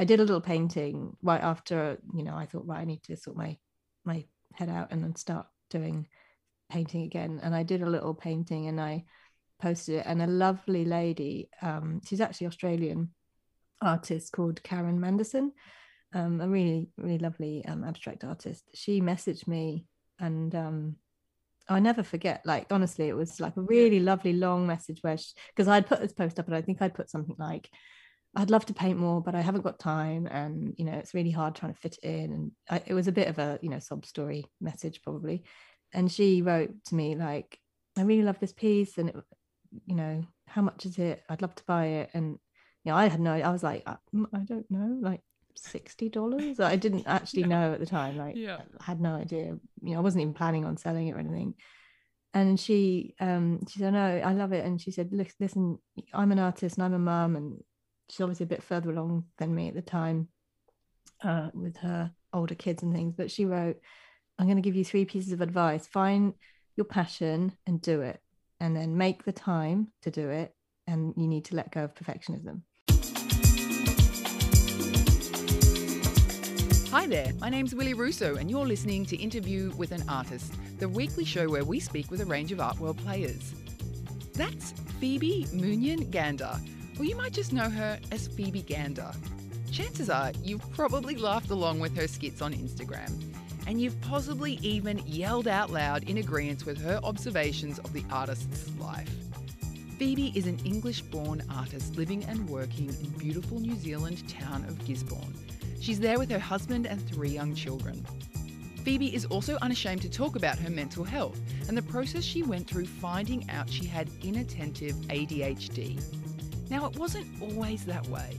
I did a little painting right after, you know, I thought, right, I need to sort my my head out and then start doing painting again. And I did a little painting and I posted it. And a lovely lady, um, she's actually Australian artist called Karen Manderson, um, a really, really lovely um, abstract artist. She messaged me and um, I never forget. Like honestly, it was like a really lovely long message where because I'd put this post up and I think I'd put something like, "I'd love to paint more, but I haven't got time, and you know it's really hard trying to fit it in." And I, it was a bit of a you know sob story message probably. And she wrote to me like, "I really love this piece, and it, you know how much is it? I'd love to buy it." And you know I had no. I was like, I, uh, I don't know, like sixty dollars. I didn't actually know at the time. Like, yeah. I had no idea. You know, I wasn't even planning on selling it or anything. And she, um, she said, "No, I love it." And she said, "Look, listen, I'm an artist and I'm a mum, and she's obviously a bit further along than me at the time, uh, with her older kids and things. But she wrote, "I'm going to give you three pieces of advice: find your passion and do it, and then make the time to do it, and you need to let go of perfectionism." Hi there, my name's Willie Russo, and you're listening to Interview with an Artist, the weekly show where we speak with a range of art world players. That's Phoebe Moonyon Gander, or you might just know her as Phoebe Gander. Chances are you've probably laughed along with her skits on Instagram, and you've possibly even yelled out loud in agreement with her observations of the artist's life. Phoebe is an English born artist living and working in beautiful New Zealand town of Gisborne She's there with her husband and three young children. Phoebe is also unashamed to talk about her mental health and the process she went through finding out she had inattentive ADHD. Now, it wasn't always that way.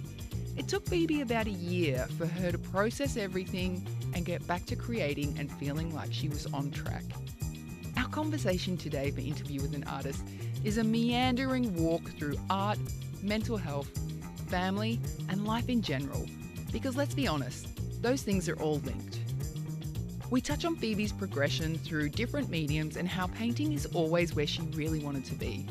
It took Phoebe about a year for her to process everything and get back to creating and feeling like she was on track. Our conversation today for Interview with an Artist is a meandering walk through art, mental health, family, and life in general because let's be honest, those things are all linked. We touch on Phoebe's progression through different mediums and how painting is always where she really wanted to be.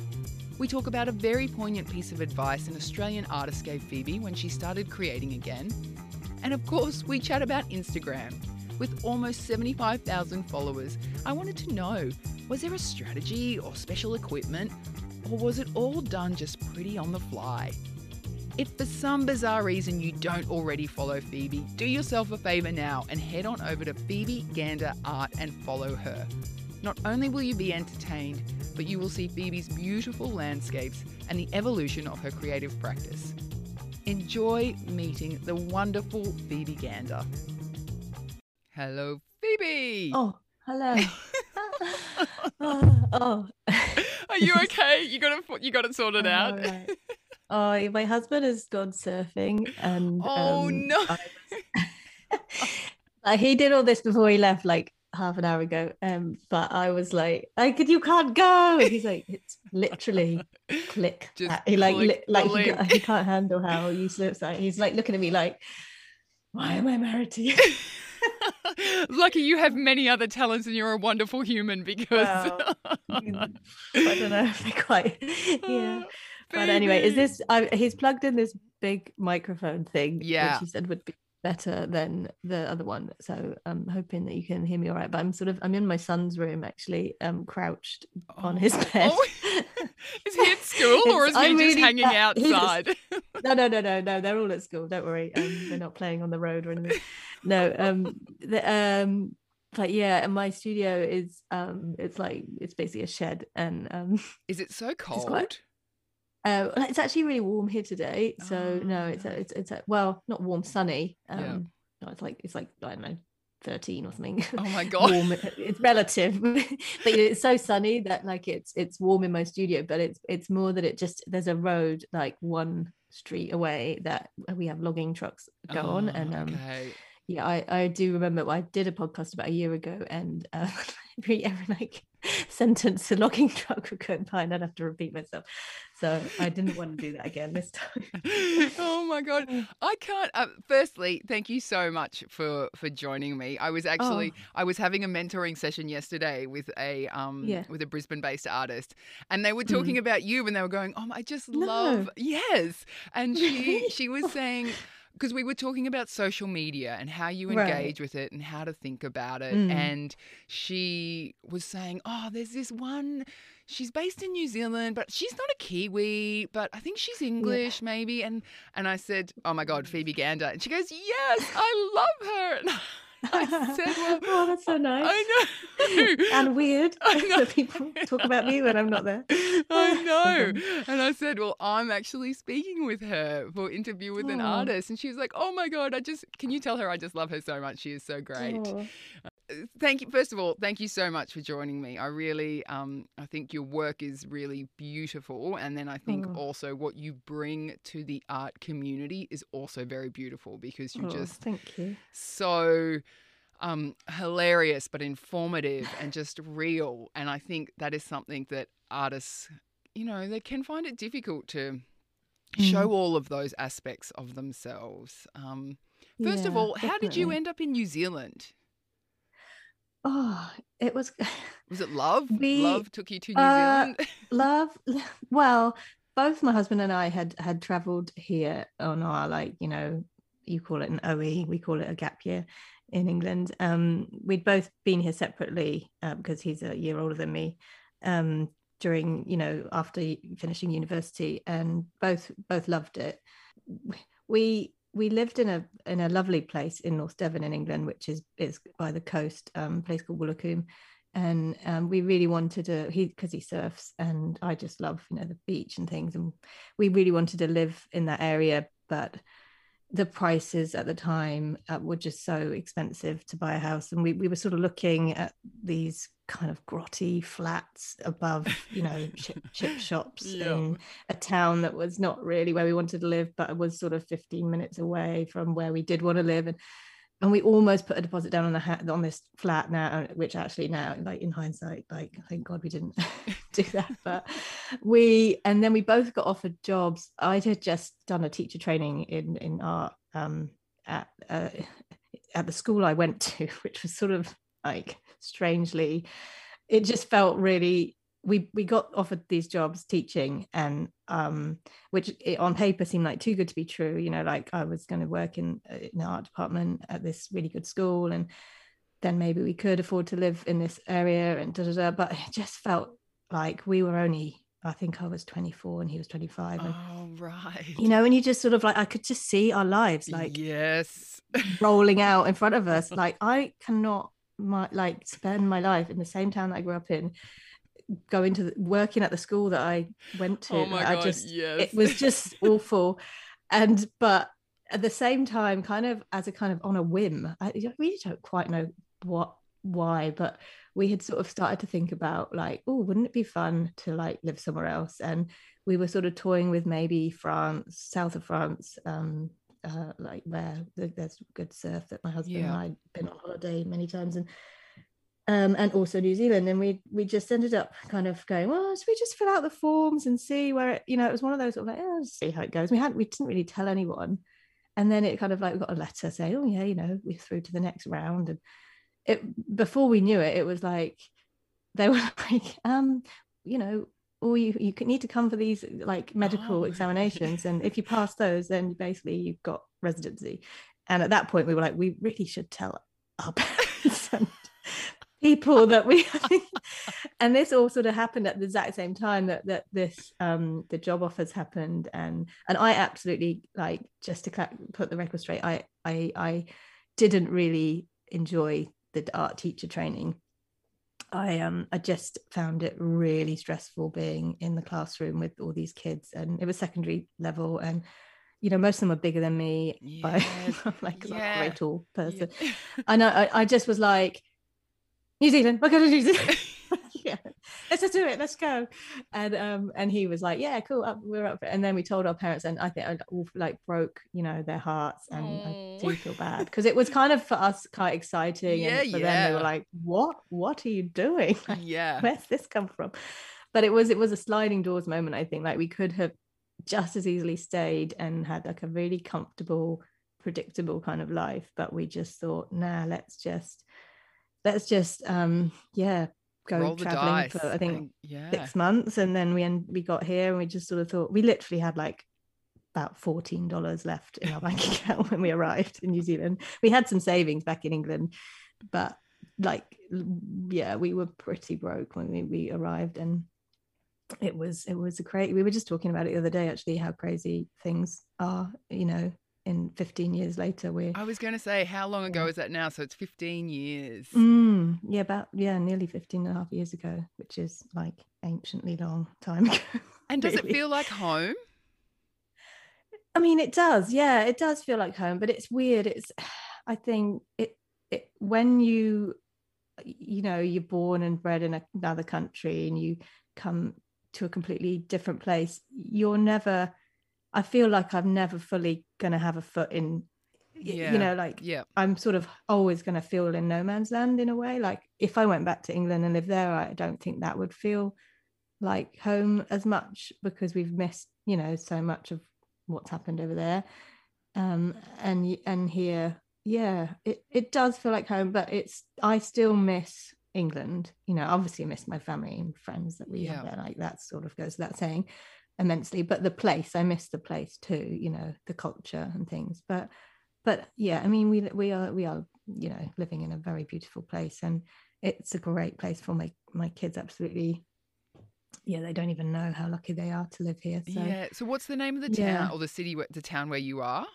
We talk about a very poignant piece of advice an Australian artist gave Phoebe when she started creating again. And of course, we chat about Instagram. With almost 75,000 followers, I wanted to know was there a strategy or special equipment, or was it all done just pretty on the fly? If for some bizarre reason you don't already follow Phoebe, do yourself a favour now and head on over to Phoebe Gander Art and follow her. Not only will you be entertained, but you will see Phoebe's beautiful landscapes and the evolution of her creative practice. Enjoy meeting the wonderful Phoebe Gander. Hello, Phoebe. Oh, hello. oh, oh. Are you okay? You got it. You got it sorted oh, out. Right. Oh, my husband has gone surfing, and oh um, no, was, he did all this before he left, like half an hour ago. Um, but I was like, "I could, you can't go." And he's like, "It's literally click." Just he like, li- like he, he, can't handle how useless that. He's like looking at me like, "Why am I married to you?" Lucky you have many other talents and you're a wonderful human because I don't know if they quite yeah but anyway, is this? I, he's plugged in this big microphone thing, yeah, which he said would be better than the other one. So I'm hoping that you can hear me all right. But I'm sort of I'm in my son's room actually, um, crouched oh. on his oh. bed. Oh. is he at school or is he I'm just really hanging outside? no, no, no, no, no. They're all at school. Don't worry. Um, they're not playing on the road or anything. No. Um. The, um. But yeah, and my studio is um. It's like it's basically a shed, and um. Is it so cold? Uh, it's actually really warm here today. So oh, no, it's a, it's it's a, well, not warm, sunny. Um, yeah. no, it's like it's like I don't know, thirteen or something. Oh my god, warm. It's relative, but you know, it's so sunny that like it's it's warm in my studio. But it's it's more that it just there's a road like one street away that we have logging trucks go oh, on, and um, okay. yeah, I I do remember I did a podcast about a year ago, and uh, every every like sentence the logging truck would go by, and I'd have to repeat myself. So I didn't want to do that again this time. oh my god, I can't. Uh, firstly, thank you so much for for joining me. I was actually oh. I was having a mentoring session yesterday with a um yeah. with a Brisbane based artist, and they were talking mm. about you, and they were going, "Oh, I just no. love yes," and she she was saying because we were talking about social media and how you Right. engage with it and how to think about it. Mm. And she was saying, Oh, there's this one. She's based in New Zealand, but she's not a Kiwi, but I think she's English, maybe. And and I said, Oh my God, Phoebe Gander. And she goes, Yes, I love her. And I said, Well, oh, that's so nice. I know. and weird that people talk about me when I'm not there. I know. And I said, Well, I'm actually speaking with her for interview with an Oh. artist. And she was like, Oh my God, I just, can you tell her I just love her so much? She is so great. Oh. Thank you. First of all, thank you so much for joining me. I really, um, I think your work is really beautiful. And then I think Oh. also what you bring to the art community is also very beautiful because you're Oh, just thank you. so um, hilarious but informative and just real. And I think that is something that artists, you know, they can find it difficult to show Mm. all of those aspects of themselves. Um, first of Yeah, all, how did you end up in New Zealand? Oh, it was Was it love? We- love took you to New uh, Zealand? love. Well, both my husband and I had had travelled here on our like you know you call it an OE, we call it a gap year in England. Um, we'd both been here separately uh, because he's a year older than me. Um, during you know after finishing university, and both both loved it. We we lived in a in a lovely place in North Devon in England, which is is by the coast, um, place called Woolacombe. And um, we really wanted to he because he surfs and i just love you know the beach and things. And we really wanted to live in that area but the prices at the time uh, were just so expensive to buy a house and we, we were sort of looking at these kind of grotty flats above you know chip, chip shops Yeah. in a town that was not really where we wanted to live but it was sort of 15 minutes away from where we did want to live and and we almost put a deposit down on the ha- on this flat now which actually now like in hindsight like thank god we didn't do that. But we and then we both got offered jobs. I had just done a teacher training in in art um at uh, at the school i went to which was sort of like strangely it just felt really we we got offered these jobs teaching and um which it, on paper seemed like too good to be true you know like i was going to work in, uh, in the art department at this really good school and then maybe we could afford to live in this area and da da da but it just felt like we were only i think i was 24 and he was 25 and oh, right. you know and you just sort of like i could just see our lives like yes. rolling out in front of us like i cannot my like spend my life in the same town that i grew up in going to the, working at the school that i went to Oh my i God. just yes. it was just awful and but at the same time kind of as a kind of on a whim i really don't quite know what why but we had sort of started to think about like oh wouldn't it be fun to like live somewhere else and we were sort of toying with maybe france south of france um uh, like where there's good surf that my husband and i'd been on holiday many times and um, and also New Zealand. And we we just ended up kind of going, well, should we just fill out the forms and see where it, you know, it was one of those sort of like, oh, let's see how it goes. We hadn't, we didn't really tell anyone. And then it kind of like we got a letter saying, oh yeah, you know, we're through to the next round. And it before we knew it, it was like they were like, um, you know, or you you could need to come for these like medical Oh. examinations, and if you pass those, then basically you've got residency. And at that point, we were like, we really should tell our parents and people that we and this all sort of happened at the exact same time that that this um the job offers happened and and I absolutely like just to put the record straight I I I didn't really enjoy the art teacher training I um I just found it really stressful being in the classroom with all these kids and it was secondary level and you know most of them are bigger than me by Yes. like 'cause I'm like a Yeah. very tall Yeah. person and I, I I just was like, New Zealand, we're going to New Zealand. yeah, let's just do it. Let's go. And um, and he was like, yeah, cool. Up, we're up. for it." And then we told our parents, and I think I all like broke, you know, their hearts. And I do feel bad because it was kind of for us quite exciting, Yeah, and for them they were like, what? What are you doing? Like, yeah. where's this come from but it was it was a sliding doors moment i think like we could have just as easily stayed and had like a really comfortable predictable kind of life but we just thought nah let's just let's just um yeah go Roll traveling for i think yeah. six months and then we end, we got here and we just sort of thought we literally had like about fourteen dollars left in our bank account when we arrived in New Zealand. We had some savings back in England, but like yeah, we were pretty broke when we, we arrived, and it was it was a crazy. We were just talking about it the other day, actually, how crazy things are. You know, in 15 years later we're I was going to say how long ago is that now? So it's 15 years. Mm, yeah about yeah nearly 15 and a half years ago which is like anciently long time ago and does really. it feel like home? I mean it does yeah it does feel like home but it's weird it's I think it, it when you you know you're born and bred in another country and you come to a completely different place you're never I feel like I'm never fully going to have a foot in, yeah. you know, like yeah. I'm sort of always going to feel in no man's land in a way. Like if I went back to England and lived there, I don't think that would feel like home as much because we've missed, you know, so much of what's happened over there. Um, and and here, yeah, it it does feel like home, but it's I still miss England. You know, obviously I miss my family and friends that we yeah. have there. Like that sort of goes without saying immensely but the place i miss the place too you know the culture and things. But but yeah i mean we we are we are you know living in a very beautiful place and it's a great place for my my kids absolutely. Yeah they don't even know how lucky they are to live here so yeah so what's the name of the town yeah. or the city the town where you are?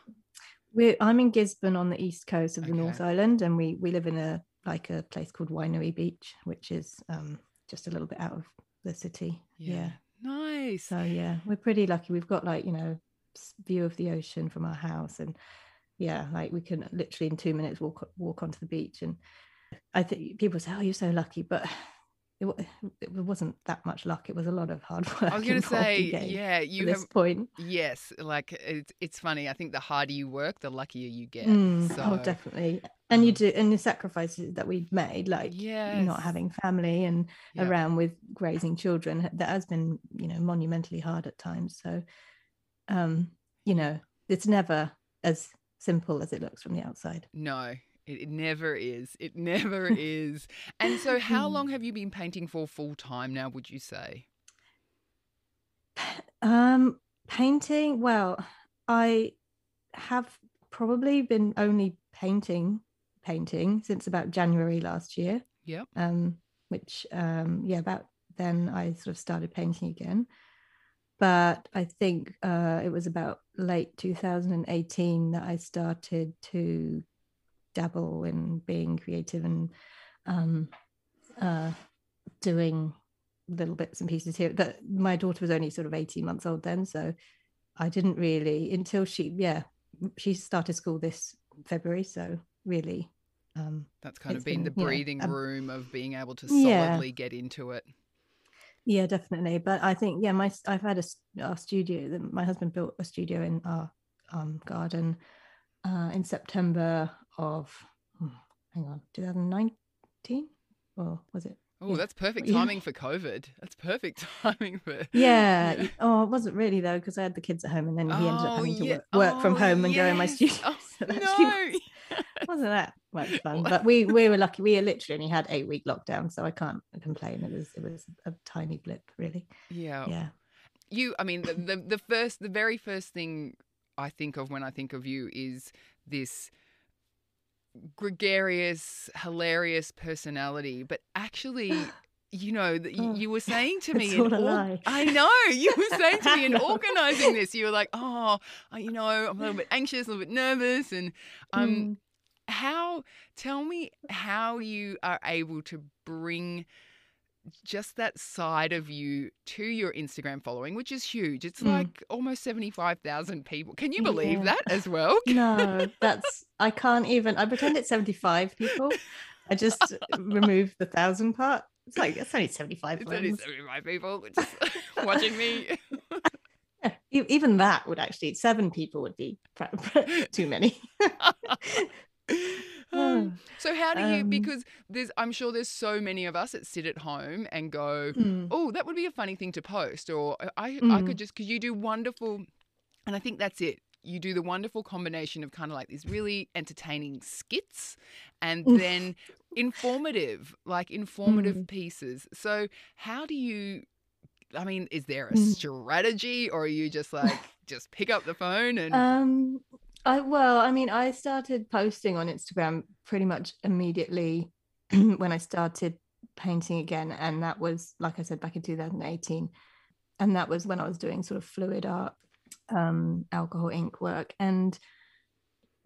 We're i'm in gisborne on the east coast of the north island and we we live in a like a place called wainui beach which is um just a little bit out of the city. Yeah, yeah. Nice. So yeah, we're pretty lucky. We've got like, you know, view of the ocean from our house and yeah, like we can literally in 2 minutes walk walk onto the beach and I think people say, "Oh, you're so lucky," but it, it wasn't that much luck. It was a lot of hard work. I was going to say, yeah, you have, this point. Yes, like it's it's funny. I think the harder you work, the luckier you get. Mm, oh, so, oh, definitely. And you um do, and the sacrifices that we've made, like yes. not having family and yep. around with raising children, that has been, you know, monumentally hard at times. So, um, you know, it's never as simple as it looks from the outside. No, it, it never is. It never is. And so, how long have you been painting for full time now? Would you say? Um, painting. Well, I have probably been only painting painting since about January last year. Yeah. Um, which um, yeah, about then I sort of started painting again. But I think uh, it was about late 2018 that I started to dabble in being creative and um, uh, doing little bits and pieces here. That my daughter was only sort of 18 months old then, so I didn't really until she yeah she started school this February. So really, um, that's kind of been, been the breathing yeah, um, room of being able to solidly yeah. get into it. Yeah, definitely. But I think yeah, my I've had a, a studio. My husband built a studio in our um, garden uh, in September of hmm, hang on 2019 or was it Oh, yeah. that's perfect timing yeah. for COVID. That's perfect timing for. Yeah. Oh, it wasn't really though, because I had the kids at home, and then he ended up oh, having to work, work oh, from home and yes. go in my studio. Oh, so no. wasn't that much fun? But we we were lucky. We literally only had eight week lockdown, so I can't complain. It was it was a tiny blip, really. Yeah. Yeah. You, I mean, the, the the first, the very first thing I think of when I think of you is this gregarious, hilarious personality, but actually. You know, oh, you were saying to me, in or- I know you were saying to me in organizing this, you were like, "Oh, you know, I'm a little bit anxious, a little bit nervous," and um, mm. how? Tell me how you are able to bring just that side of you to your Instagram following, which is huge. It's mm. like almost 75,000 people. Can you believe yeah. that as well? no, that's, I can't even, I pretend it's 75 people. I just remove the thousand part. It's like, it's only 75 It's only 75 people watching me. even that would actually, seven people would be too many. Um, so how do you um, because there's I'm sure there's so many of us that sit at home and go, mm. "Oh, that would be a funny thing to post," or "I mm. I could mm. just because you do wonderful," and I think that's it. You do the wonderful combination of kind of like these really entertaining skits and then informative, like informative mm. pieces. So how do you I mean, is there a mm. strategy or are you just like just pick up the phone and um I well, I mean, I started posting on Instagram pretty much immediately when I started painting again. And that was, like I said, back in 2018. And that was when I was doing sort of fluid art, um, alcohol ink work. And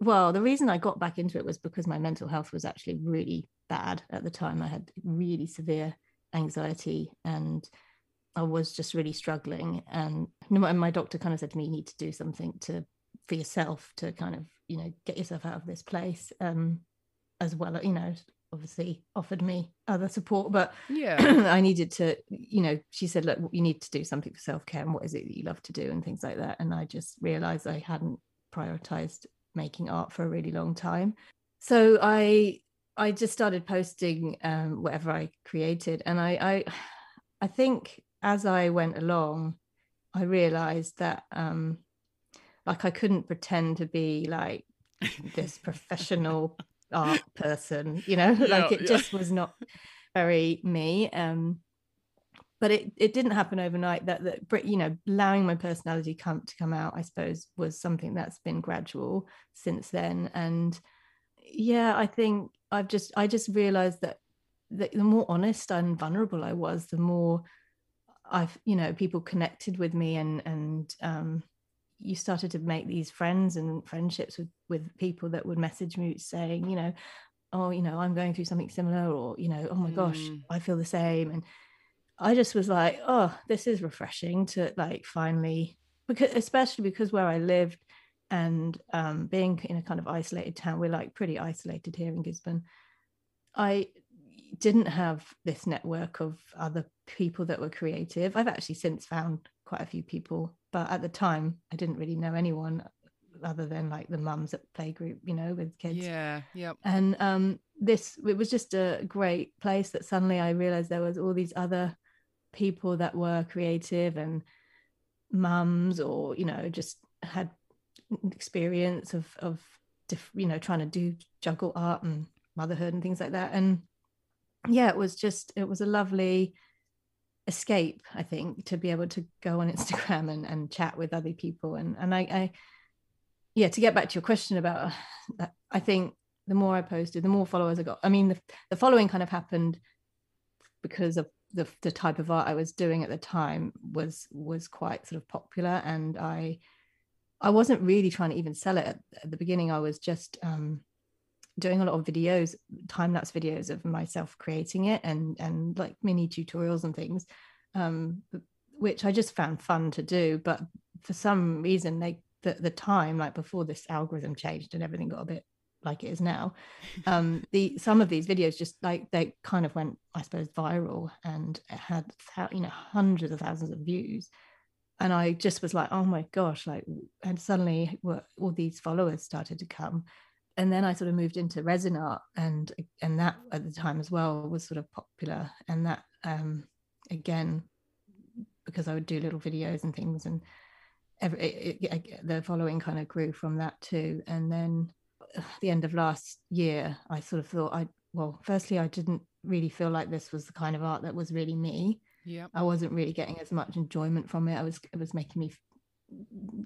well, the reason I got back into it was because my mental health was actually really bad at the time. I had really severe anxiety and I was just really struggling. And my doctor kind of said to me, you need to do something to for yourself to kind of, you know, get yourself out of this place. Um, as well, you know, obviously offered me other support, but yeah, I needed to, you know, she said, look, you need to do something for self-care and what is it that you love to do and things like that. And I just realized I hadn't prioritized making art for a really long time. So I I just started posting um, whatever I created. And I I I think as I went along, I realized that um like I couldn't pretend to be like this professional art person, you know, yeah, like it yeah. just was not very me. Um, but it, it didn't happen overnight that that you know allowing my personality come to come out i suppose was something that's been gradual since then and yeah i think i've just i just realized that, that the more honest and vulnerable i was the more i've you know people connected with me and and um you started to make these friends and friendships with with people that would message me saying you know oh you know i'm going through something similar or you know oh my mm. gosh i feel the same and i just was like oh this is refreshing to like finally because especially because where i lived and um, being in a kind of isolated town we're like pretty isolated here in gisborne i didn't have this network of other people that were creative i've actually since found quite a few people but at the time i didn't really know anyone other than like the mums at playgroup you know with kids. Yeah yeah and um this it was just a great place that suddenly i realized there was all these other people that were creative and mums or you know just had experience of of you know trying to do juggle art and motherhood and things like that. And yeah it was just it was a lovely escape i think to be able to go on instagram and, and chat with other people. And and I, I yeah to get back to your question about that i think the more i posted the more followers i got. I mean the, the following kind of happened because of the, the type of art i was doing at the time was was quite sort of popular. And i i wasn't really trying to even sell it at, at the beginning. I was just um doing a lot of videos time lapse videos of myself creating it and and like mini tutorials and things um which i just found fun to do but for some reason they the, the time like before this algorithm changed and everything got a bit like it is now um the some of these videos just like they kind of went i suppose viral and it had you know hundreds of thousands of views. And i just was like oh my gosh like and suddenly all these followers started to come and then i sort of moved into resin art and and that at the time as well was sort of popular and that um again because i would do little videos and things and every, it, it, the following kind of grew from that too. And then the end of last year, I sort of thought I well, firstly, I didn't really feel like this was the kind of art that was really me. Yeah, I wasn't really getting as much enjoyment from it. I was it was making me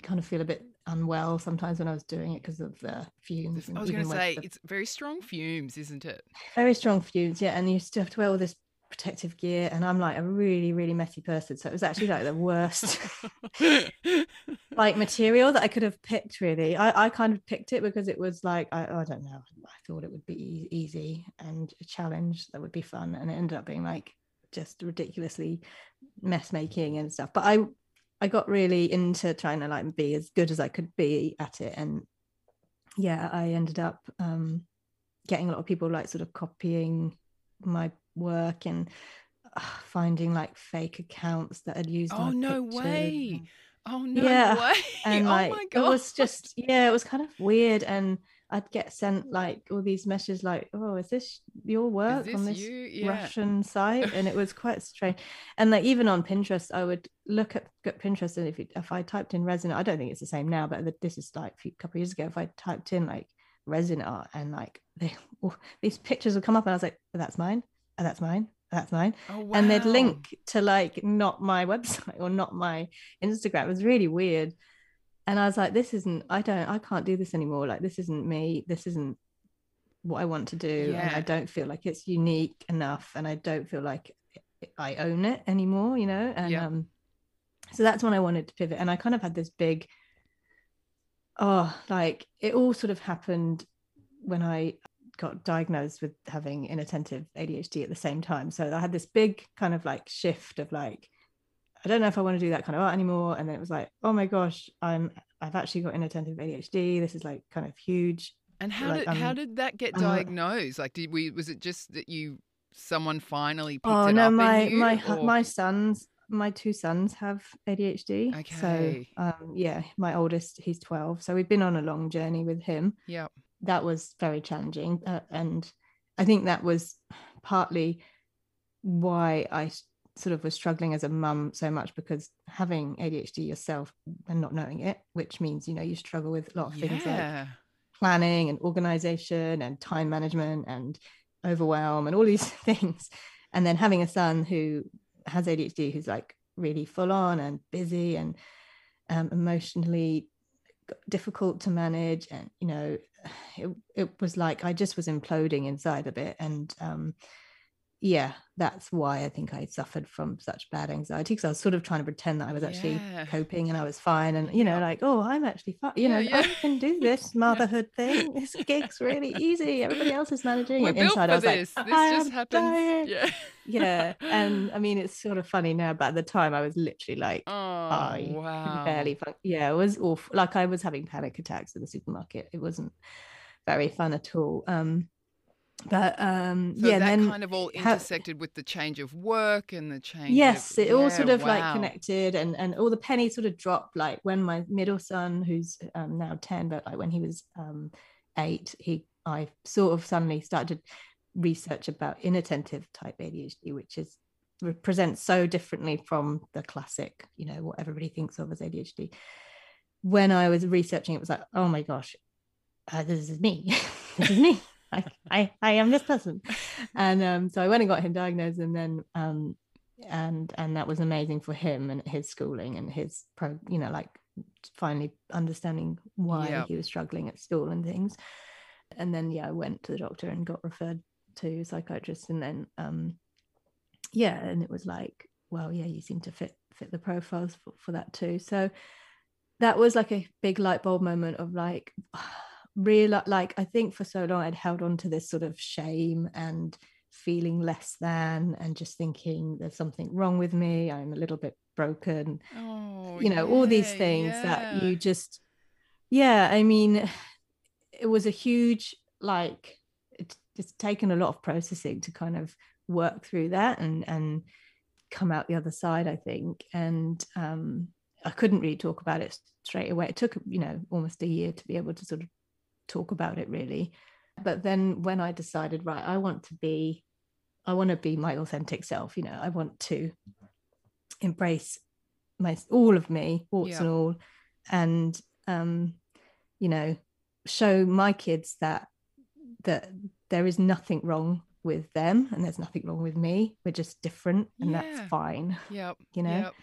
kind of feel a bit unwell sometimes when I was doing it because of the fumes. I was going to say the, it's very strong fumes, isn't it? Very strong fumes, yeah. And you still have to wear all this protective gear and i'm like a really really messy person so it was actually like the worst like material that i could have picked really I, I kind of picked it because it was like I, I don't know i thought it would be easy and a challenge that would be fun and it ended up being like just ridiculously mess making and stuff but i i got really into trying to like be as good as i could be at it and yeah i ended up um getting a lot of people like sort of copying my work and uh, finding like fake accounts that had used oh no way oh no yeah way. and oh like it was just yeah it was kind of weird and I'd get sent like all these messages like, "Oh, is this your work this on this yeah. Russian site?" And it was quite strange. And like even on Pinterest, I would look at, at Pinterest, and if if I typed in resin, I don't think it's the same now, but this is like a few, couple of years ago. If I typed in like resin art, and like they, these pictures would come up, and I was like, oh, "That's mine." oh, that's mine that's mine oh, wow. and they'd link to like not my website or not my instagram it was really weird and I was like, this isn't, I don't, I can't do this anymore. Like, this isn't me. This isn't what I want to do. Yeah. And I don't feel like it's unique enough. And I don't feel like I own it anymore, you know? And Yeah. um, so that's when I wanted to pivot. And I kind of had this big, oh, like it all sort of happened when I got diagnosed with having inattentive ADHD at the same time. So I had this big kind of like shift of like, I don't know if I want to do that kind of art anymore. And then it was like, oh my gosh, I'm I've actually got inattentive ADHD. This is like kind of huge. And how Like, did how um, did that get diagnosed? Like, did we? Was it just that you someone finally picked Oh it no, up my in you? my or- my sons, my two sons have ADHD. Okay. So um yeah, my oldest, he's 12. So we've been on a long journey with him. yeah, that was very challenging uh, and i think that was partly why i sort of was struggling as a mum so much because having adhd yourself and not knowing it which means you know you struggle with a lot of things like planning and organization and time management and overwhelm and all these things. And then having a son who has adhd who's like really full on and busy and um, emotionally difficult to manage and you know it, it was like i just was imploding inside a bit and um yeah that's why i think i suffered from such bad anxiety because i was sort of trying to pretend that i was actually Yeah. coping and i was fine and you know Yeah. like oh i'm actually fine you know yeah. i can do this motherhood thing this gig's really easy everybody else is managing we're and inside i was this. like this I just happens. dying. Yeah. yeah and i mean it's sort of funny now but at the time i was literally like Oh I wow. barely fun- yeah it was awful like i was having panic attacks at the supermarket it wasn't very fun at all um but um So yeah that then kind of all ha- intersected with the change of work and the change. yes of, it all yeah, sort of like connected and and all the pennies sort of dropped like when my middle son who's um, now 10 but like when he was um eight he i sort of suddenly started research about inattentive type adhd which is presents so differently from the classic you know what everybody thinks of as adhd when i was researching it was like oh my gosh uh, this is me. This is me I, I i am this person and um so i went and got him diagnosed and then um and and that was amazing for him and his schooling and his pro you know like finally understanding why Yeah. he was struggling at school and things. And then yeah i went to the doctor and got referred to a psychiatrist and then um yeah and it was like well yeah you seem to fit fit the profiles for, for that too. So that was like a big light bulb moment of like real like i think for so long i'd held on to this sort of shame and feeling less than and just thinking there's something wrong with me i'm a little bit broken Oh, you know all these yeah, things that you just yeah i mean it was a huge like it's just taken a lot of processing to kind of work through that and and come out the other side i think. And um i couldn't really talk about it straight away. It took you know almost a year to be able to sort of talk about it really but then when i decided right i want to be i want to be my authentic self you know i want to embrace my all of me warts Yeah. and all and um you know show my kids that that there is nothing wrong with them and there's nothing wrong with me we're just different and Yeah. that's fine Yep. you know? Yep.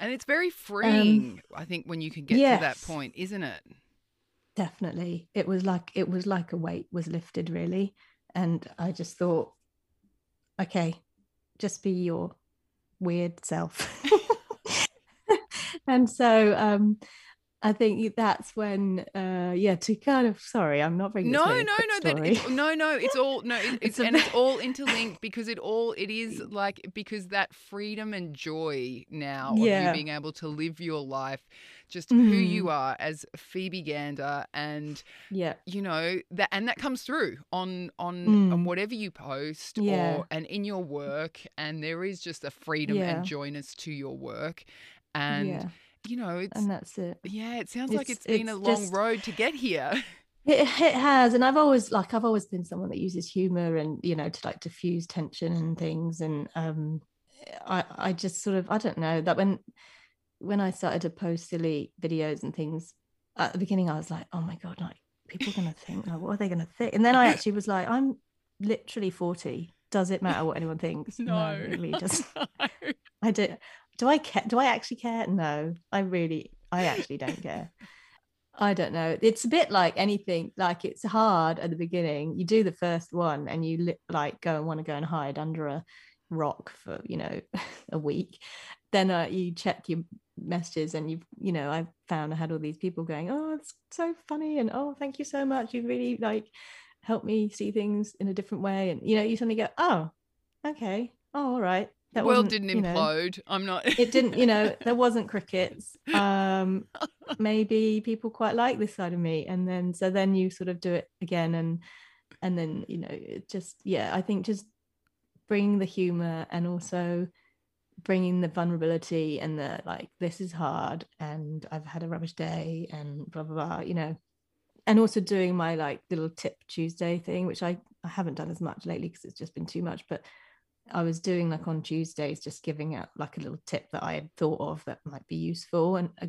And it's very freeing, I think, when you can get to that point, isn't it? Definitely. It was like it was like a weight was lifted really. And i just thought okay just be your weird self. And so um i think that's when uh yeah to kind of sorry i'm not bringing No, very no, no. That it's, no, no. It's all no. It, it's, It's and it's all interlinked because it all it is like because that freedom and joy now of you being able to live your life, just who you Mhm. are as Phoebe Gander, and yeah you know that and that comes through on on on Mm. whatever you post Yeah. or and in your work, and there is just a freedom Yeah. and joyness to your work, and yeah you know it's. and that's it yeah, it sounds like it's- it's been a long just- road to get here. It, it has, and I've always like I've always been someone that uses humor and you know to like diffuse tension and things. And um, I I just sort of I don't know that when when I started to post silly videos and things at the beginning, I was like, oh my god, like people are gonna think, like, what are they gonna think? And then I actually was like, I'm literally forty. Does it matter what anyone thinks? No, it really does. No. I do. Do I care? Do I actually care? No, I really, I actually don't care. I don't know. It's a bit like anything. Like it's hard at the beginning. You do the first one, and you li- like go and want to go and hide under a rock for you know a week. Then uh, you check your messages, and you've you know I found I had all these people going, "Oh, it's so funny," and "Oh, thank you so much. You really like helped me see things in a different way." And you know, you suddenly go, "Oh, okay, oh, all right." That world didn't you know, implode. I'm not. it didn't you know there wasn't crickets um maybe people quite like this side of me and then so then you sort of do it again and and then you know just yeah i think just bringing the humor and also bringing the vulnerability and the like this is hard and i've had a rubbish day and blah blah blah you know and also doing my like little tip tuesday thing which i i haven't done as much lately because it's just been too much but I was doing like on Tuesdays, just giving out like a little tip that I had thought of that might be useful. And uh,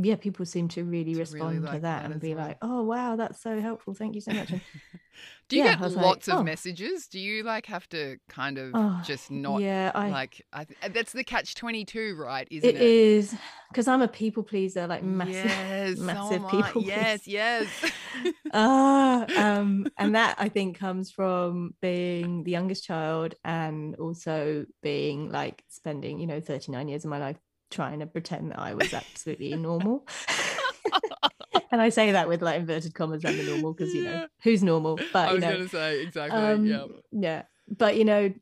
yeah, people seem to really To really respond like to that, that and be well. like, oh, wow, that's so helpful. Thank you so much. And Do you yeah, get was like, lots of "Oh." messages? Do you like have to kind of Oh, just not yeah, I, like? I th- that's the catch twenty two, right? Isn't it it? is because I'm a people pleaser, like massive, Yes, massive am I. people Yes, pleaser. yes. Yes. Ah um and that i think comes from being the youngest child and also being like spending you know 39 years of my life trying to pretend that i was absolutely normal and i say that with like inverted commas i'm the normal because you know Yeah. who's normal I but you know gonna say exactly. um yeah. yeah but you know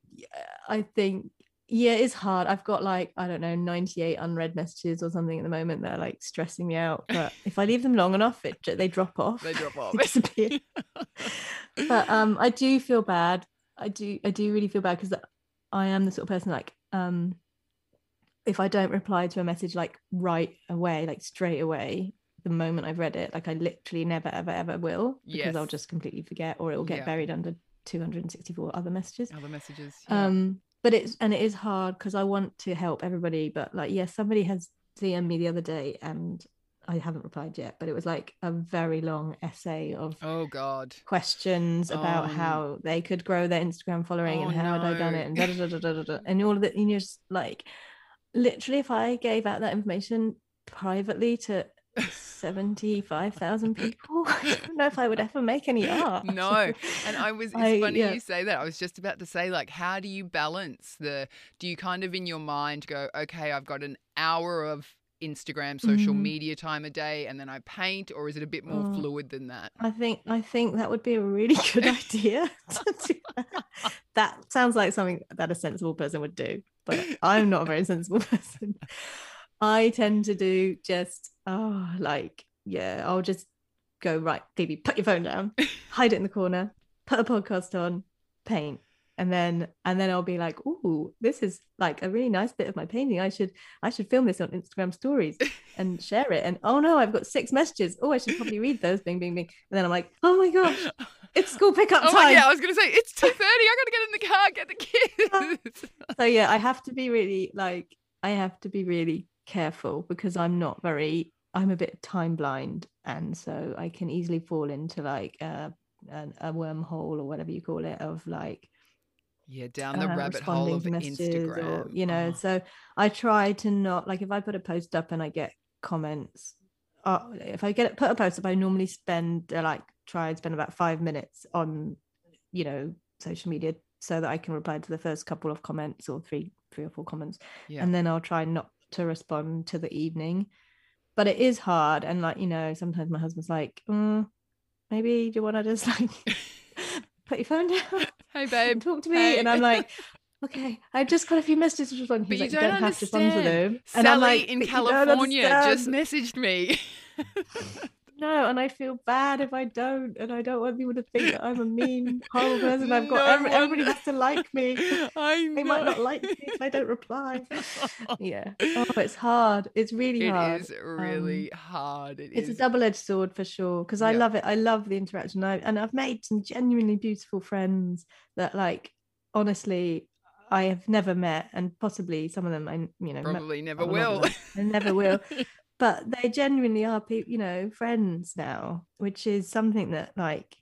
i think yeah it's hard i've got like i don't know 98 unread messages or something at the moment that are like stressing me out but if i leave them long enough it they drop off They drop off. Disappear but um i do feel bad i do i do really feel bad because i am the sort of person like um if i don't reply to a message like right away like straight away the moment i've read it like i literally never ever ever will because i'll just completely forget or it will get Yeah. buried under 264 other messages Other messages. yeah. um but it's and it is hard because i want to help everybody but like yes somebody has dm me the other day and i haven't replied yet but it was like a very long essay of oh God. questions about Oh, how they could grow their Instagram following Oh, and how had I done it and da, da, da, da, da, da, da. and all of that. And you're just like, literally, if I gave out that information privately to 75,000 people, I don't know if I would ever make any art. No, and I was. It's I- funny yeah. you say that. I was just about to say, like, how do you balance the? Do you kind of in your mind go, okay, I've got an hour of Instagram, social Mhm. media time a day, and then I paint, or is it a bit more Oh. fluid than that? I think I think that would be a really good idea. that. that sounds like something that a sensible person would do, but I'm not a very sensible person. I tend to do just oh like yeah, I'll just go right, Phoebe, put your phone down, hide it in the corner, put a podcast on, paint. And then and then I'll be like, oh, this is like a really nice bit of my painting. I should I should film this on Instagram stories and share it. And oh no, I've got six messages. Oh, I should probably read those. Bing, bing, bing. And then I'm like, oh my gosh, it's school pickup Oh time. my, yeah, I was gonna say it's two thirty. I gotta get in the car, get the kids. So yeah, I have to be really like I have to be really careful because I'm not very I'm a bit time blind and so I can easily fall into like a, a, a wormhole or whatever you call it of like yeah, down the uh, rabbit hole of Instagram. or you know Oh. so i try to not like if i put a post up and i get comments uh, if i get put a post up i normally spend uh, like try and spend about five minutes on you know social media so that i can reply to the first couple of comments or three three or four comments yeah. and then i'll try not to respond to the evening but it is hard and like you know sometimes my husband's like mm, maybe do you want to just like put your phone down hey, babe. talk to me. hey. And I'm like, okay, I just got a few messages to respond. But He's you like, don't have to understand. them. And I'm Sally like, in "But you don't California just messaged me. no, and I feel bad if I don't, and I don't want people to think that I'm a mean, horrible person. I've got No every, everybody has to like me. I They might not like me if I don't reply. Yeah. Oh, it's hard. It's really It hard. is um, really hard. It it's is. a double-edged sword for sure because I Yeah. love it. I love the interaction. I, and I've made some genuinely beautiful friends that, like, honestly, I have never met, and possibly some of them I, you know, met Probably never lot of will. I never will. But they genuinely are people, you know, friends now, which is something that like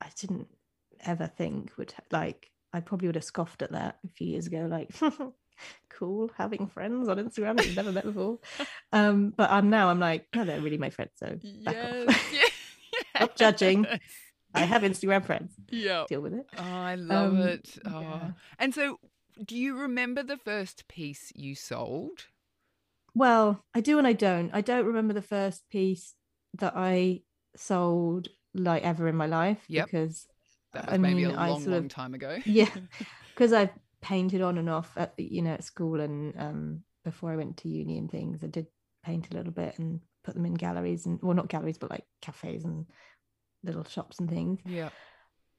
I didn't ever think would like I probably would have scoffed at that a few years ago. Like cool having friends on Instagram that you've never met before. Um, but I'm now I'm like, no, they're really my friends. So back Yes. off. yeah. Stop judging. I have Instagram friends. Yeah. Deal with it. Oh, I love Um, it. Oh. yeah. And so, do you remember the first piece you sold? Well, I do and I don't. I don't remember the first piece that I sold like ever in my life Yep. because That was I maybe a mean, I long, sort long of- time ago. yeah, because I've painted on and off at you know at school and um before I went to uni and things. I did paint a little bit and put them in galleries and well not galleries but like cafes and little shops and things. Yeah.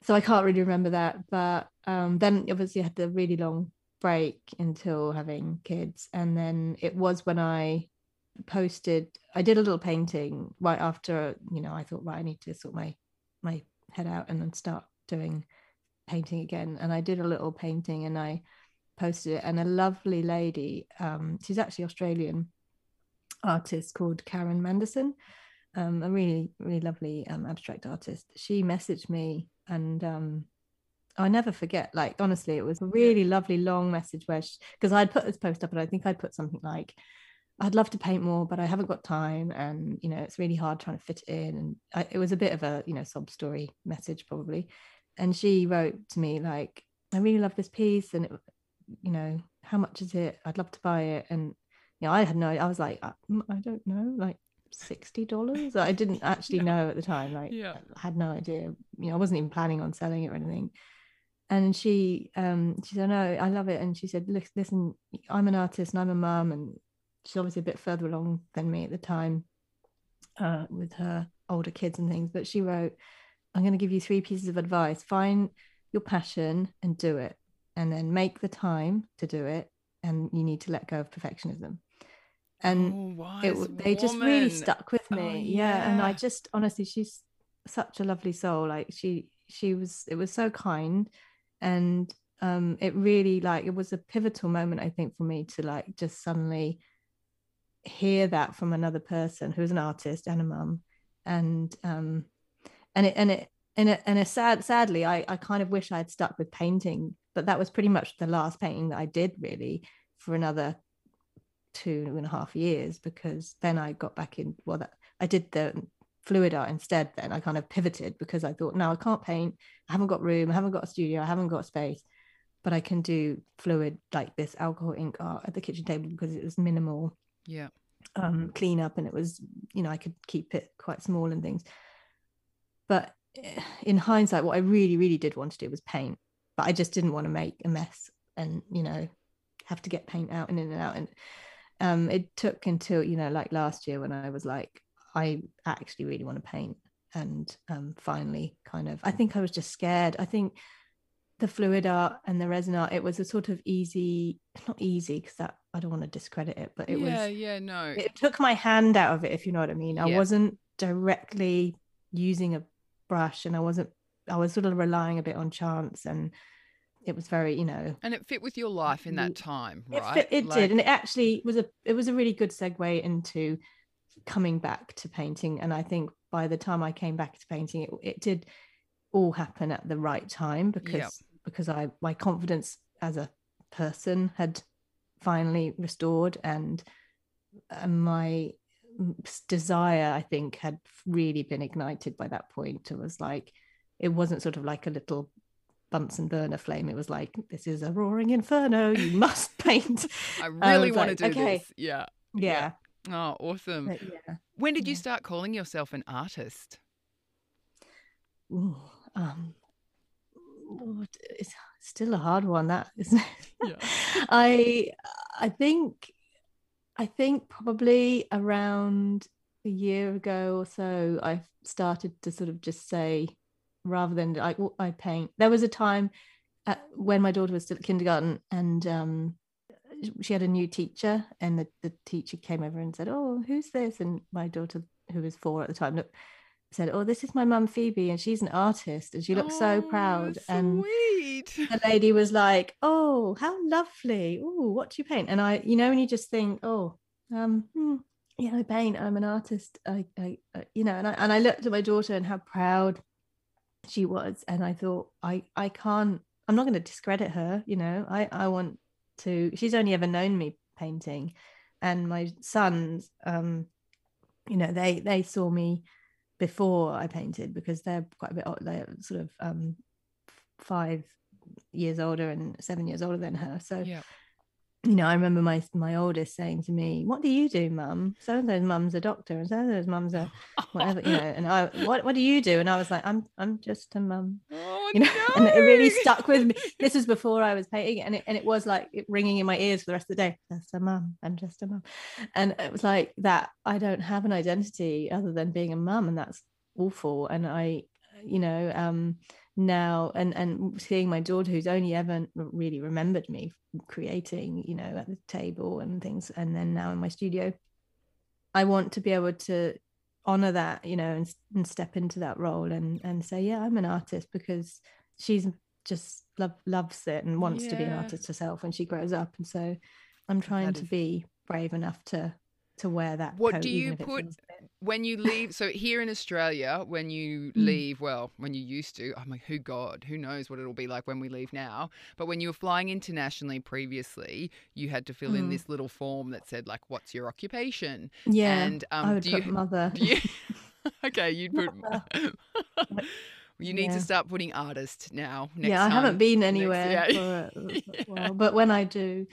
so I can't really remember that. But um, then obviously I had the really long break until having kids, and then it was when I posted. I did a little painting right after you know I thought right I need to sort my my head out and then start doing painting again. And I did a little painting and I posted it, and a lovely lady, um, she's actually Australian artist called Karen Manderson um, a really really lovely um, abstract artist she messaged me and um, i never forget like honestly it was a really lovely long message where because i'd put this post up and i think i'd put something like i'd love to paint more but i haven't got time and you know it's really hard trying to fit it in and I, it was a bit of a you know sob story message probably and she wrote to me like i really love this piece and it, you know how much is it i'd love to buy it and you know i had no i was like i, I don't know like sixty dollars. I didn't actually know at the time. Like, Yeah. I had no idea. You know, I wasn't even planning on selling it or anything. And she, um, she said, "No, I love it." And she said, "Look, listen, I'm an artist and I'm a mum, and she's obviously a bit further along than me at the time, uh, with her older kids and things. But she wrote, "I'm going to give you three pieces of advice: find your passion and do it, and then make the time to do it. And you need to let go of perfectionism." And oh, it they just really stuck with Oh, me yeah. and i just honestly she's such a lovely soul like she she was it was so kind and um it really like it was a pivotal moment i think for me to like just suddenly hear that from another person who's an artist and a mum and um and it and it and it and it sad sadly i i kind of wish i had stuck with painting but that was pretty much the last painting that i did really for another two and a half years because then I got back in. Well, that I did the fluid art instead. Then I kind of pivoted because I thought, no, I can't paint. I haven't got room. I haven't got a studio. I haven't got space, but I can do fluid like this alcohol ink art at the kitchen table because it was minimal Yeah. um, clean up and it was, you know, I could keep it quite small and things. But eh, in hindsight, what I really, really did want to do was paint, but I just didn't want to make a mess and, you know, have to get paint out and in and out. And um, it took until, you know, like last year when I was like, I actually really want to paint. And um, finally, kind of, I think I was just scared. I think the fluid art and the resin art, it was a sort of easy, not easy because that I don't want to discredit it, but it yeah, was yeah, no. it took my hand out of it if you know what i mean i Yeah. wasn't directly using a brush and i wasn't i was sort of relying a bit on chance and it was very you know and it fit with your life in that time, it, right? fit- it Like- did and it actually was a it was a really good segue into coming back to painting and i think by the time i came back to painting it, it did all happen at the right time because because i my confidence as a person had finally restored and uh, my desire i think had really been ignited by that point. It was like it wasn't sort of like a little bunsen burner flame. It was like this is a roaring inferno. You must paint. I really was want like, to do okay. this. Yeah. yeah, Oh, awesome. but yeah When did you start calling yourself an artist? Ooh, um it's still a hard one that isn't it Yeah. i i think i think probably around a year ago or so i started to sort of just say rather than like "Oh, i paint there was a time at, when my daughter was still at kindergarten and um she had a new teacher and the, the teacher came over and said oh who's this and my daughter who was four at the time looked said oh this is my mum phoebe and she's an artist and she looked so Oh, proud and Sweet. the lady was like, "Oh, how lovely! Oh, what do you paint?" And I, you know, and you just think, "Oh, um, hmm, yeah, I paint. I'm an artist. I, I, I- you know." And I and I looked at my daughter and how proud she was, and I thought, I, I can't. I'm not going to discredit her. You know, I, I want to she's only ever known me painting and my sons um you know they they saw me before I painted because they're quite a bit they're sort of um five years older and seven years older than her so Yeah. you know, I remember my my oldest saying to me, "What do you do, mum? So and so's mum's a doctor, and so and so's mum's a whatever, you know." And I, "What what do you do?" And I was like, "I'm I'm just a mum," Oh, you know. And it really stuck with me. This was before I was painting, and it and it was like it ringing in my ears for the rest of the day. Just a mum. I'm just a mum, and it was like that. I don't have an identity other than being a mum, and that's awful. And I, you know, um, now and and seeing my daughter who's only ever really remembered me creating you know at the table and things and then now in my studio i want to be able to honor that you know and, and step into that role and and say yeah i'm an artist because she's just love, loves it and wants to be an artist herself when she grows up. And so i'm trying That to is- be brave enough to to wear that What coat, do you put- feels a bit- when you leave so here in australia when you Mm. leave well when you used to i'm like who god who knows what it'll be like when we leave now but when you were flying internationally previously you had to fill in Mm. this little form that said like what's your occupation yeah and um i would do put you mother do you okay you'd put you need to start putting artist now next yeah i haven't time. been Next- anywhere yeah. for Yeah. while but when i do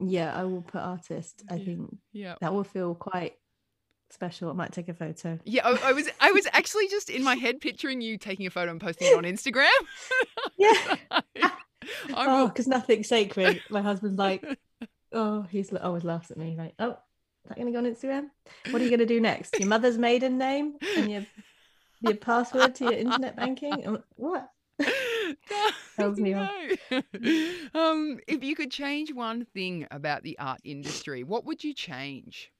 yeah i will put artist i Yeah. think yeah. that will feel quite special. I might take a photo. Yeah I, I was i was actually just in my head picturing you taking a photo and posting it on instagram. Yeah. I oh because nothing's sacred. My husband's like oh he's always laughs at me like oh is that gonna go on instagram? What are you gonna do next? Your mother's maiden name and your your password to your internet banking? What Tells me um, if you could change one thing about the art industry, what would you change?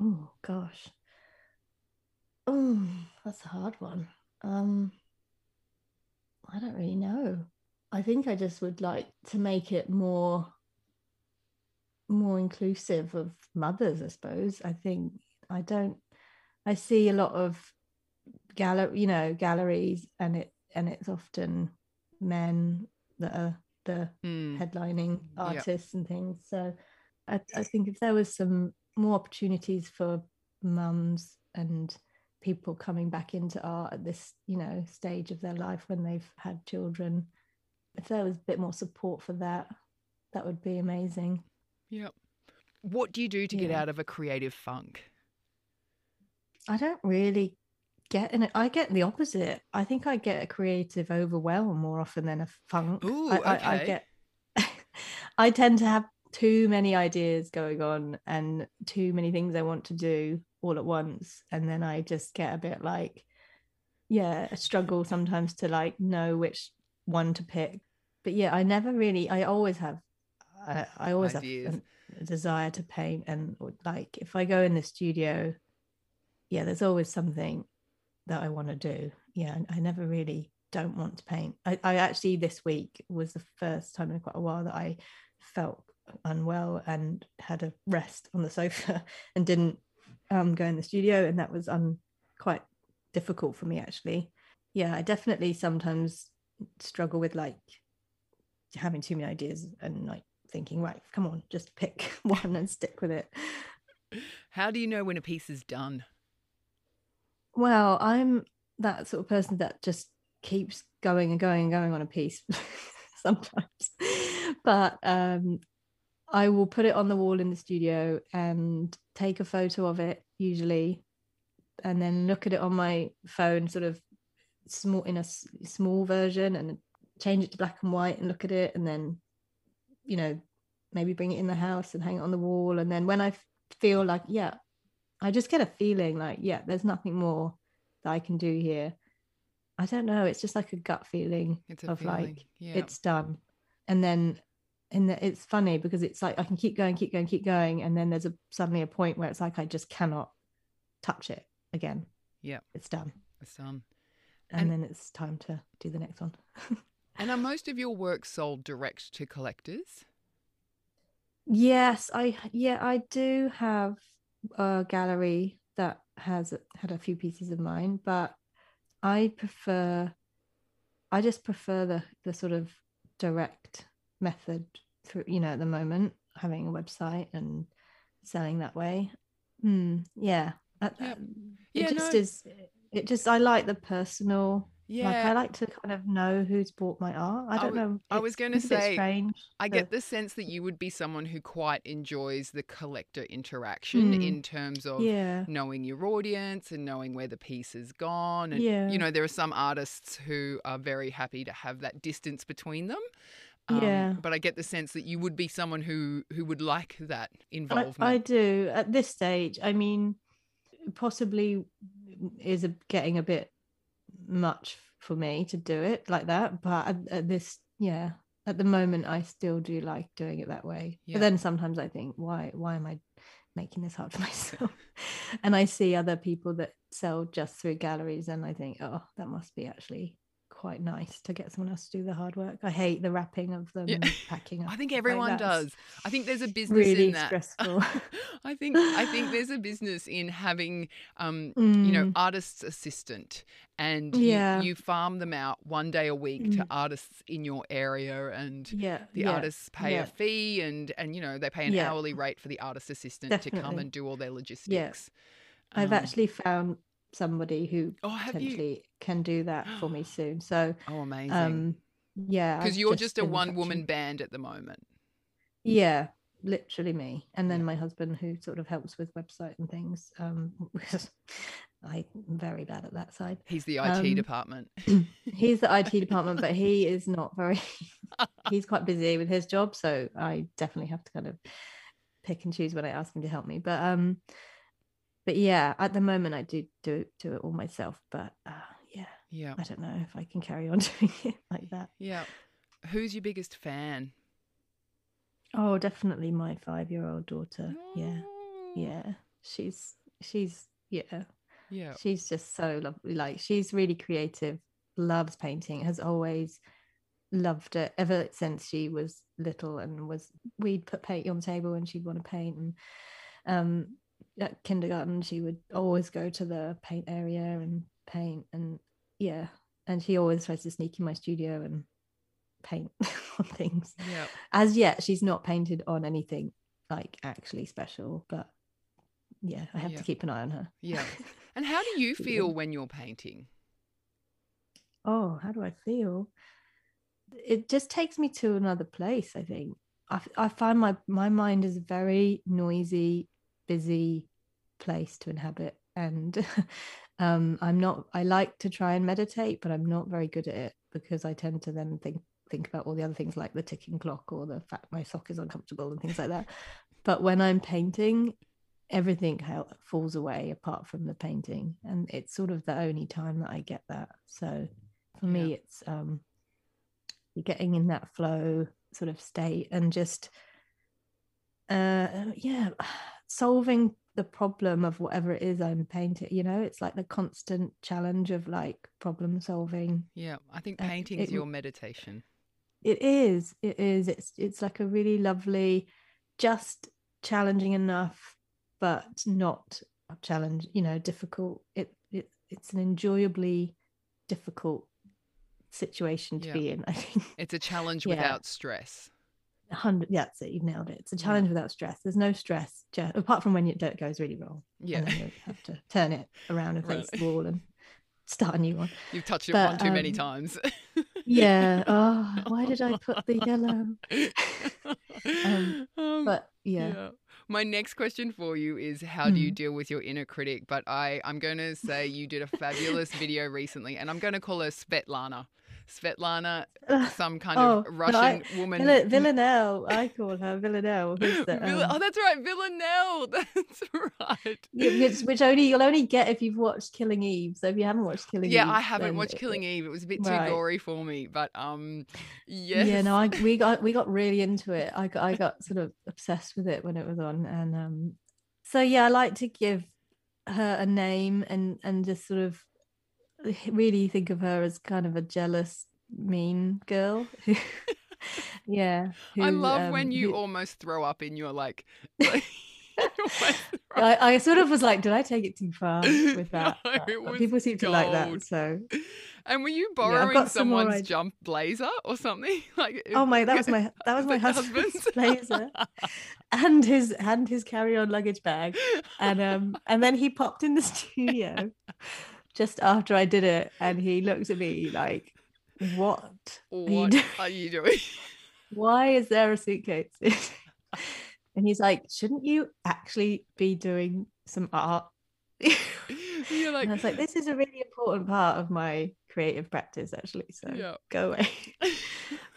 Oh gosh. Oh, that's a hard one. Um I don't really know. I think I just would like to make it more more inclusive of mothers, I suppose. I think I don't I see a lot of gallery, you know, galleries and it and it's often men that are the Hmm. headlining Yep. artists and things. So I, I think if there was some more opportunities for mums and people coming back into art at this, you know, stage of their life when they've had children, if there was a bit more support for that, that would be amazing. Yep. What do you do to get out of a creative funk? I don't really get it. I get the opposite. I think I get a creative overwhelm more often than a funk. Ooh, I, I, I get I tend to have too many ideas going on and too many things I want to do all at once. And then I just get a bit like, yeah, a struggle sometimes to like know which one to pick. But yeah, I never really, I always have, I, I always Ideas. have a desire to paint. And like if I go in the studio, yeah, there's always something that I want to do. Yeah, I- never really don't want to paint. I, I actually this week was the first time in quite a while that I felt unwell and had a rest on the sofa and didn't um, go in the studio, and that was um, quite difficult for me actually. Yeah, I definitely sometimes struggle with like having too many ideas and like thinking, right, come on, just pick one and stick with it. How do you know when a piece is done? Well, I'm that sort of person that just keeps going and going and going on a piece sometimes. But um I will put it on the wall in the studio and take a photo of it usually and then look at it on my phone sort of small in a small version and change it to black and white and look at it and then you know maybe bring it in the house and hang it on the wall and then when i feel like yeah I just get a feeling like, yeah, there's nothing more that I can do here. I don't know. It's just like a gut feeling It's a of feeling. like yeah. it's done. And then and it's funny because it's like I can keep going, keep going, keep going, and then there's a suddenly a point where it's like I just cannot touch it again. Yeah. It's done. It's done. And, And- then it's time to do the next one. And are most of your work sold direct to collectors? Yes, I yeah, I do have a gallery that has had a few pieces of mine, but I prefer I just prefer the the sort of direct method through you know at the moment having a website and selling that way mm, yeah yep. it yeah, just no. is it just i like the personal yeah like i like to kind of know who's bought my art i don't know i was going to say strange i get the sense that you would be someone who quite enjoys the collector interaction mm, in terms of yeah. knowing your audience and knowing where the piece has gone and yeah. you know there are some artists who are very happy to have that distance between them um, yeah. But I get the sense that you would be someone who who would like that involvement. I, I do at this stage. I mean, possibly is a, getting a bit much for me to do it like that. But at, at this, yeah, at the moment, I still do like doing it that way. Yeah. But then sometimes I think, why why am I making this hard for myself? and I see other people that sell just through galleries, and I think, oh, that must be actually quite nice to get someone else to do the hard work. I hate the wrapping of them yeah. and packing. I think everyone like does. I think there's a business really in that. Stressful. I think I think there's a business in having um, mm. you know, mm. artist's assistant and yeah. you, you, farm them out one day a week mm. to artists in your area and yeah. the yeah. artists pay yeah. a fee and and you know they pay an hourly rate for the artist assistant Definitely. to come and do all their logistics. Yeah. I've um, actually found somebody who oh, potentially you? Can do that for me soon. So oh, amazing. Um, yeah, because you're just, just a one woman band at the moment. Yeah, literally me, and then my husband who sort of helps with website and things. Um, I'm very bad at that side. He's the IT um, department. he's the IT department, but he is not very. he's quite busy with his job, so I definitely have to kind of pick and choose when I ask him to help me. But um, but yeah, at the moment I do do do it all myself. But uh, yeah, I don't know if I can carry on doing it like that. Yeah, who's your biggest fan? Oh, definitely my five-year-old daughter. Yeah, yeah, she's she's yeah, yeah, she's just so lovely. Like she's really creative, loves painting, has always loved it ever since she was little and was we'd put paint on the table and she'd want to paint and um at kindergarten she would always go to the paint area and paint and yeah. And she always tries to sneak in my studio and paint on things. Yeah. As yet she's not painted on anything like actually special but yeah i have yeah. to keep an eye on her. Yeah. And how do you feel when you're painting? Oh how do i feel? It just takes me to another place i think. I, I find my my mind is a very noisy busy place to inhabit and um, i'm not i like to try and meditate but i'm not very good at it because i tend to then think think about all the other things like the ticking clock or the fact my sock is uncomfortable and things like that but when i'm painting everything falls away apart from the painting and it's sort of the only time that i get that so for yeah. me it's um getting in that flow sort of state and just uh yeah solving the problem of whatever it is I'm painting. You know, it's like the constant challenge of like problem solving. Yeah, I think painting is your meditation. It is. It is. It's it's like a really lovely, just challenging enough, but not a challenge. You know, difficult. It it it's an enjoyably difficult situation to yeah. be in. I think it's a challenge yeah. without stress hundred yeah that's it you've nailed it it's a challenge yeah. without stress there's no stress apart from when it goes really wrong yeah and then you have to turn it around and face the wall and start a new one you've touched it one too um, many times yeah oh why did i put the yellow um, um, but yeah. yeah. My next question for you is how do you hmm. deal with your inner critic? But I, I'm going to say you did a fabulous video recently, and I'm going to call her Svetlana. Svetlana, some kind oh, of Russian I, woman. Vill- Villanelle, I call her Villanelle. The, um... Oh, that's right, Villanelle. That's right. Yeah, which, which, only you'll only get if you've watched Killing Eve. So if you haven't watched Killing yeah, Eve, yeah, I haven't watched Killing Eve. It was a bit too right. gory for me, but um, yes. Yeah, no, I, we got we got really into it. I got I got sort of obsessed with it when it was on, and um, so yeah, I like to give her a name and and just sort of really think of her as kind of a jealous, mean girl. yeah. Who, I love um, when you who... almost throw up in your like. like... I, I, sort of was like, did I take it too far with that? No, people seem to like that. So and were you borrowing yeah, someone's some jump blazer or something? Like Oh my that was my that was my husband's, husband's blazer. and his and his carry-on luggage bag. And um and then he popped in the studio just after I did it and he looked at me like, What, what are, you doing? are you doing? Why is there a suitcase? and he's like, Shouldn't you actually be doing some art? You're like, and I was like, this is a really important part of my creative practice, actually. So yeah. go away.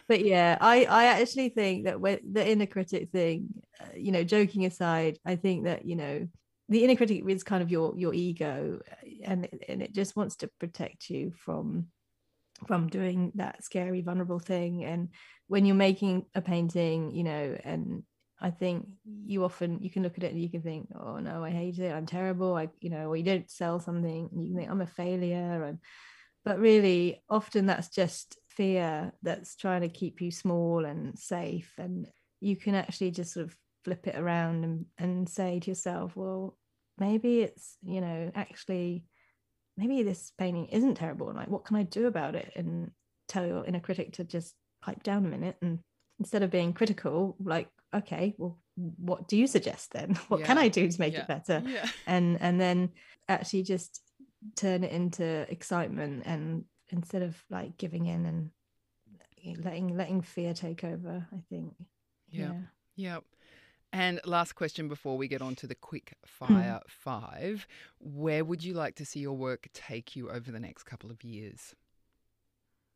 but yeah, I I actually think that when the inner critic thing, uh, you know, joking aside, I think that you know the inner critic is kind of your your ego, uh, and and it just wants to protect you from from doing that scary vulnerable thing. And when you're making a painting you know and I think you often you can look at it and you can think, oh no, I hate it, I'm terrible, I you know, or you don't sell something, and you can think I'm a failure, and but really often that's just fear that's trying to keep you small and safe, and you can actually just sort of flip it around and and say to yourself, well, maybe it's you know actually maybe this painting isn't terrible, and like what can I do about it, and tell your inner critic to just pipe down a minute and instead of being critical like okay well what do you suggest then? What yeah. can i do to make yeah. it better? Yeah. and and then actually just turn it into excitement and instead of like giving in and letting letting fear take over i think. Yeah. Yeah and last question before we get on to the quick hmm. fire five where would you like to see your work take you over the next couple of years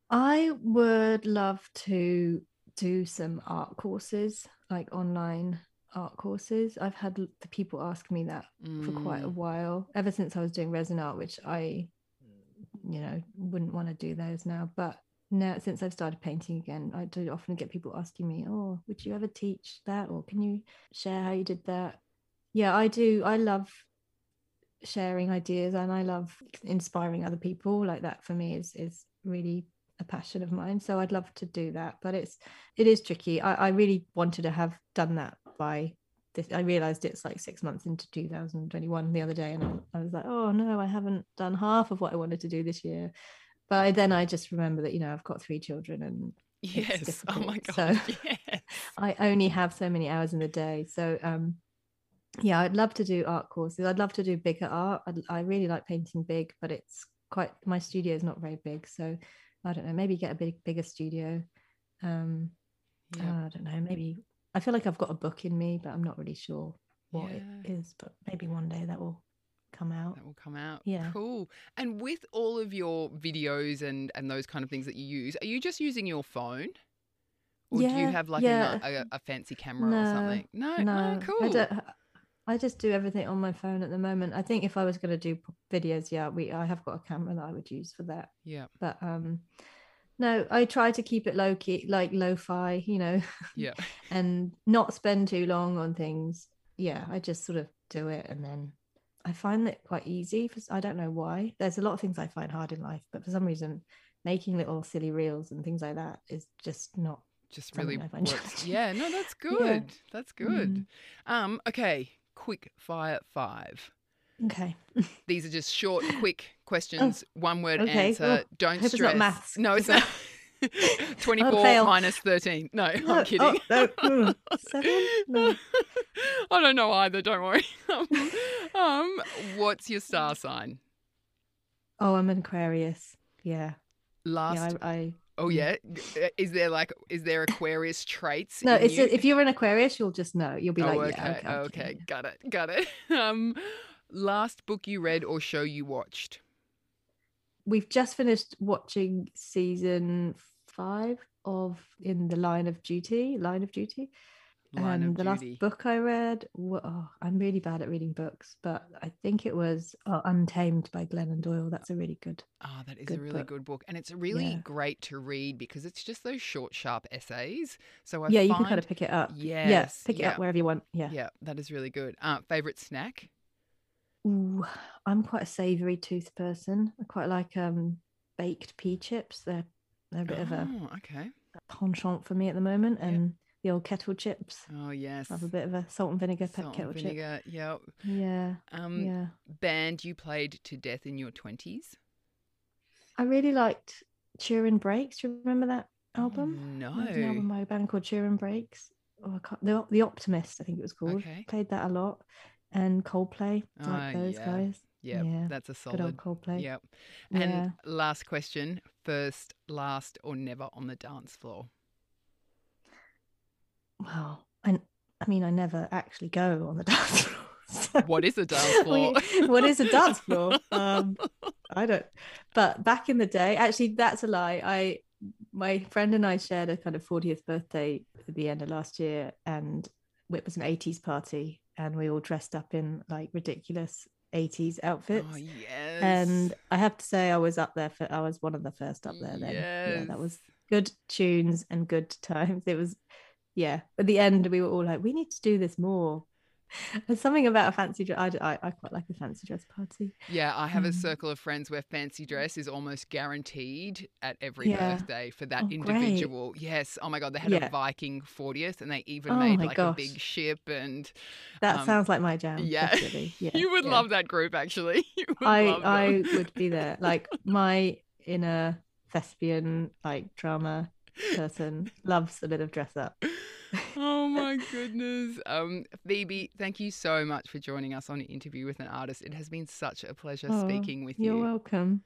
i would love to do some art courses, like online art courses. I've had the people ask me that mm. for quite a mm. while, ever since I was doing resin art, which I, you know, wouldn't want to do those now. But now, since I've started painting again, I do often get people asking me, "Oh, would you ever teach that, or can you share how you did that?" Yeah, I do. I love sharing ideas, and I love inspiring other people. Like that for me is is really a passion of mine so i'd love to do that but it's it is tricky i, I really wanted to have done that by this i realized it's like six months into 2021 the other day and I, I was like oh no i haven't done half of what i wanted to do this year but I, then i just remember that you know i've got three children and yes oh my god so yes. i only have so many hours in the day so um yeah i'd love to do art courses i'd love to do bigger art I'd, i really like painting big but it's quite my studio is not very big so I don't know, maybe get a big bigger studio. Um, yeah. I don't know, maybe I feel like I've got a book in me, but I'm not really sure what yeah. it is. But maybe one day that will come out. That will come out. Yeah. Cool. And with all of your videos and and those kind of things that you use, are you just using your phone? Or yeah, do you have like yeah. a, a, a, fancy camera no, or something? No, no, oh, cool. I, I just do everything on my phone at the moment. I think if I was going to do videos, yeah, we I have got a camera that I would use for that. Yeah. But um no, I try to keep it low key, like lo-fi, you know. Yeah. and not spend too long on things. Yeah, I just sort of do it and then I find it quite easy for I don't know why. There's a lot of things I find hard in life, but for some reason making little silly reels and things like that is just not just really works. yeah no that's good yeah. that's good mm. um okay quick fire five. Okay. These are just short, quick questions, oh, one word okay. answer. Oh, Don't stress. It's not maths. No, it's not. 24 minus 13. No, no I'm kidding. Oh, no. Seven? No. I don't know either, don't worry. um, what's your star sign? Oh, I'm an Aquarius. Yeah. Last yeah, I, I Oh yeah, uh, is there like is there Aquarius traits? No, it's you? if you're an Aquarius, you'll just know. You'll be oh, like, okay, yeah, okay, okay, got it, got it. Um, last book you read or show you watched? We've just finished watching season five of In the Line of Duty. Line of Duty. Line um, the last book I read, oh, I'm really bad at reading books, but I think it was uh, Untamed by Glennon Doyle. That's a really good. Oh, that is a really book. good book, and it's really yeah. great to read because it's just those short, sharp essays. So I yeah, find... you can kind of pick it up. Yes, yeah, pick it up wherever you want. Yeah, yeah, that is really good. Uh, favorite snack? Ooh, I'm quite a savoury tooth person. I quite like um baked pea chips. They're they're a bit oh, of a okay penchant for me at the moment, and the old kettle chips. Oh yes. Have a bit of a salt and vinegar Salt kettle and chip. vinegar. Yep. Yeah, Um, yeah. Band you played to death in your twenties. I really liked Turin Brakes. Do you remember that album? Oh, No. An album by a band called Turin Brakes. Oh, the, the Optimist, I think it was called. Okay. Played that a lot. And Coldplay, Ah, like those yeah. guys. Yep. Yeah, That's a Good old. Coldplay. Yep. And Yeah. last question: first, last, or never on the dance floor? Well, I, I mean, I never actually go on the dance floor. so- What is a dance floor? What is a dance floor? Um, I don't. But back in the day, actually, that's a lie. I, my friend and I shared a kind of 40th birthday at the end of last year, and it was an 80s party, and we all dressed up in like ridiculous 80s outfits. Oh yes. And I have to say, I was up there for. I was one of the first up there. Then, yeah, that was good tunes and good times. It was, yeah. At the end, we were all like, we need to do this more. There's something about a fancy dress. I, I, I quite like a fancy dress party. Yeah, I have a Mm. circle of friends where fancy dress is almost guaranteed at every Yeah. birthday for that Oh, great. individual. Yes. Oh my god, they had Yeah. a Viking 40th and they even Oh made like a big ship and That Um, sounds like my jam. yeah. yeah. you would love that group actually. You would I, I would be there. Like my inner thespian, like drama person loves a bit of dress up. oh my goodness. Um, Phoebe, thank you so much for joining us on an interview with an artist. It has been such a pleasure Oh, speaking with You're you. welcome.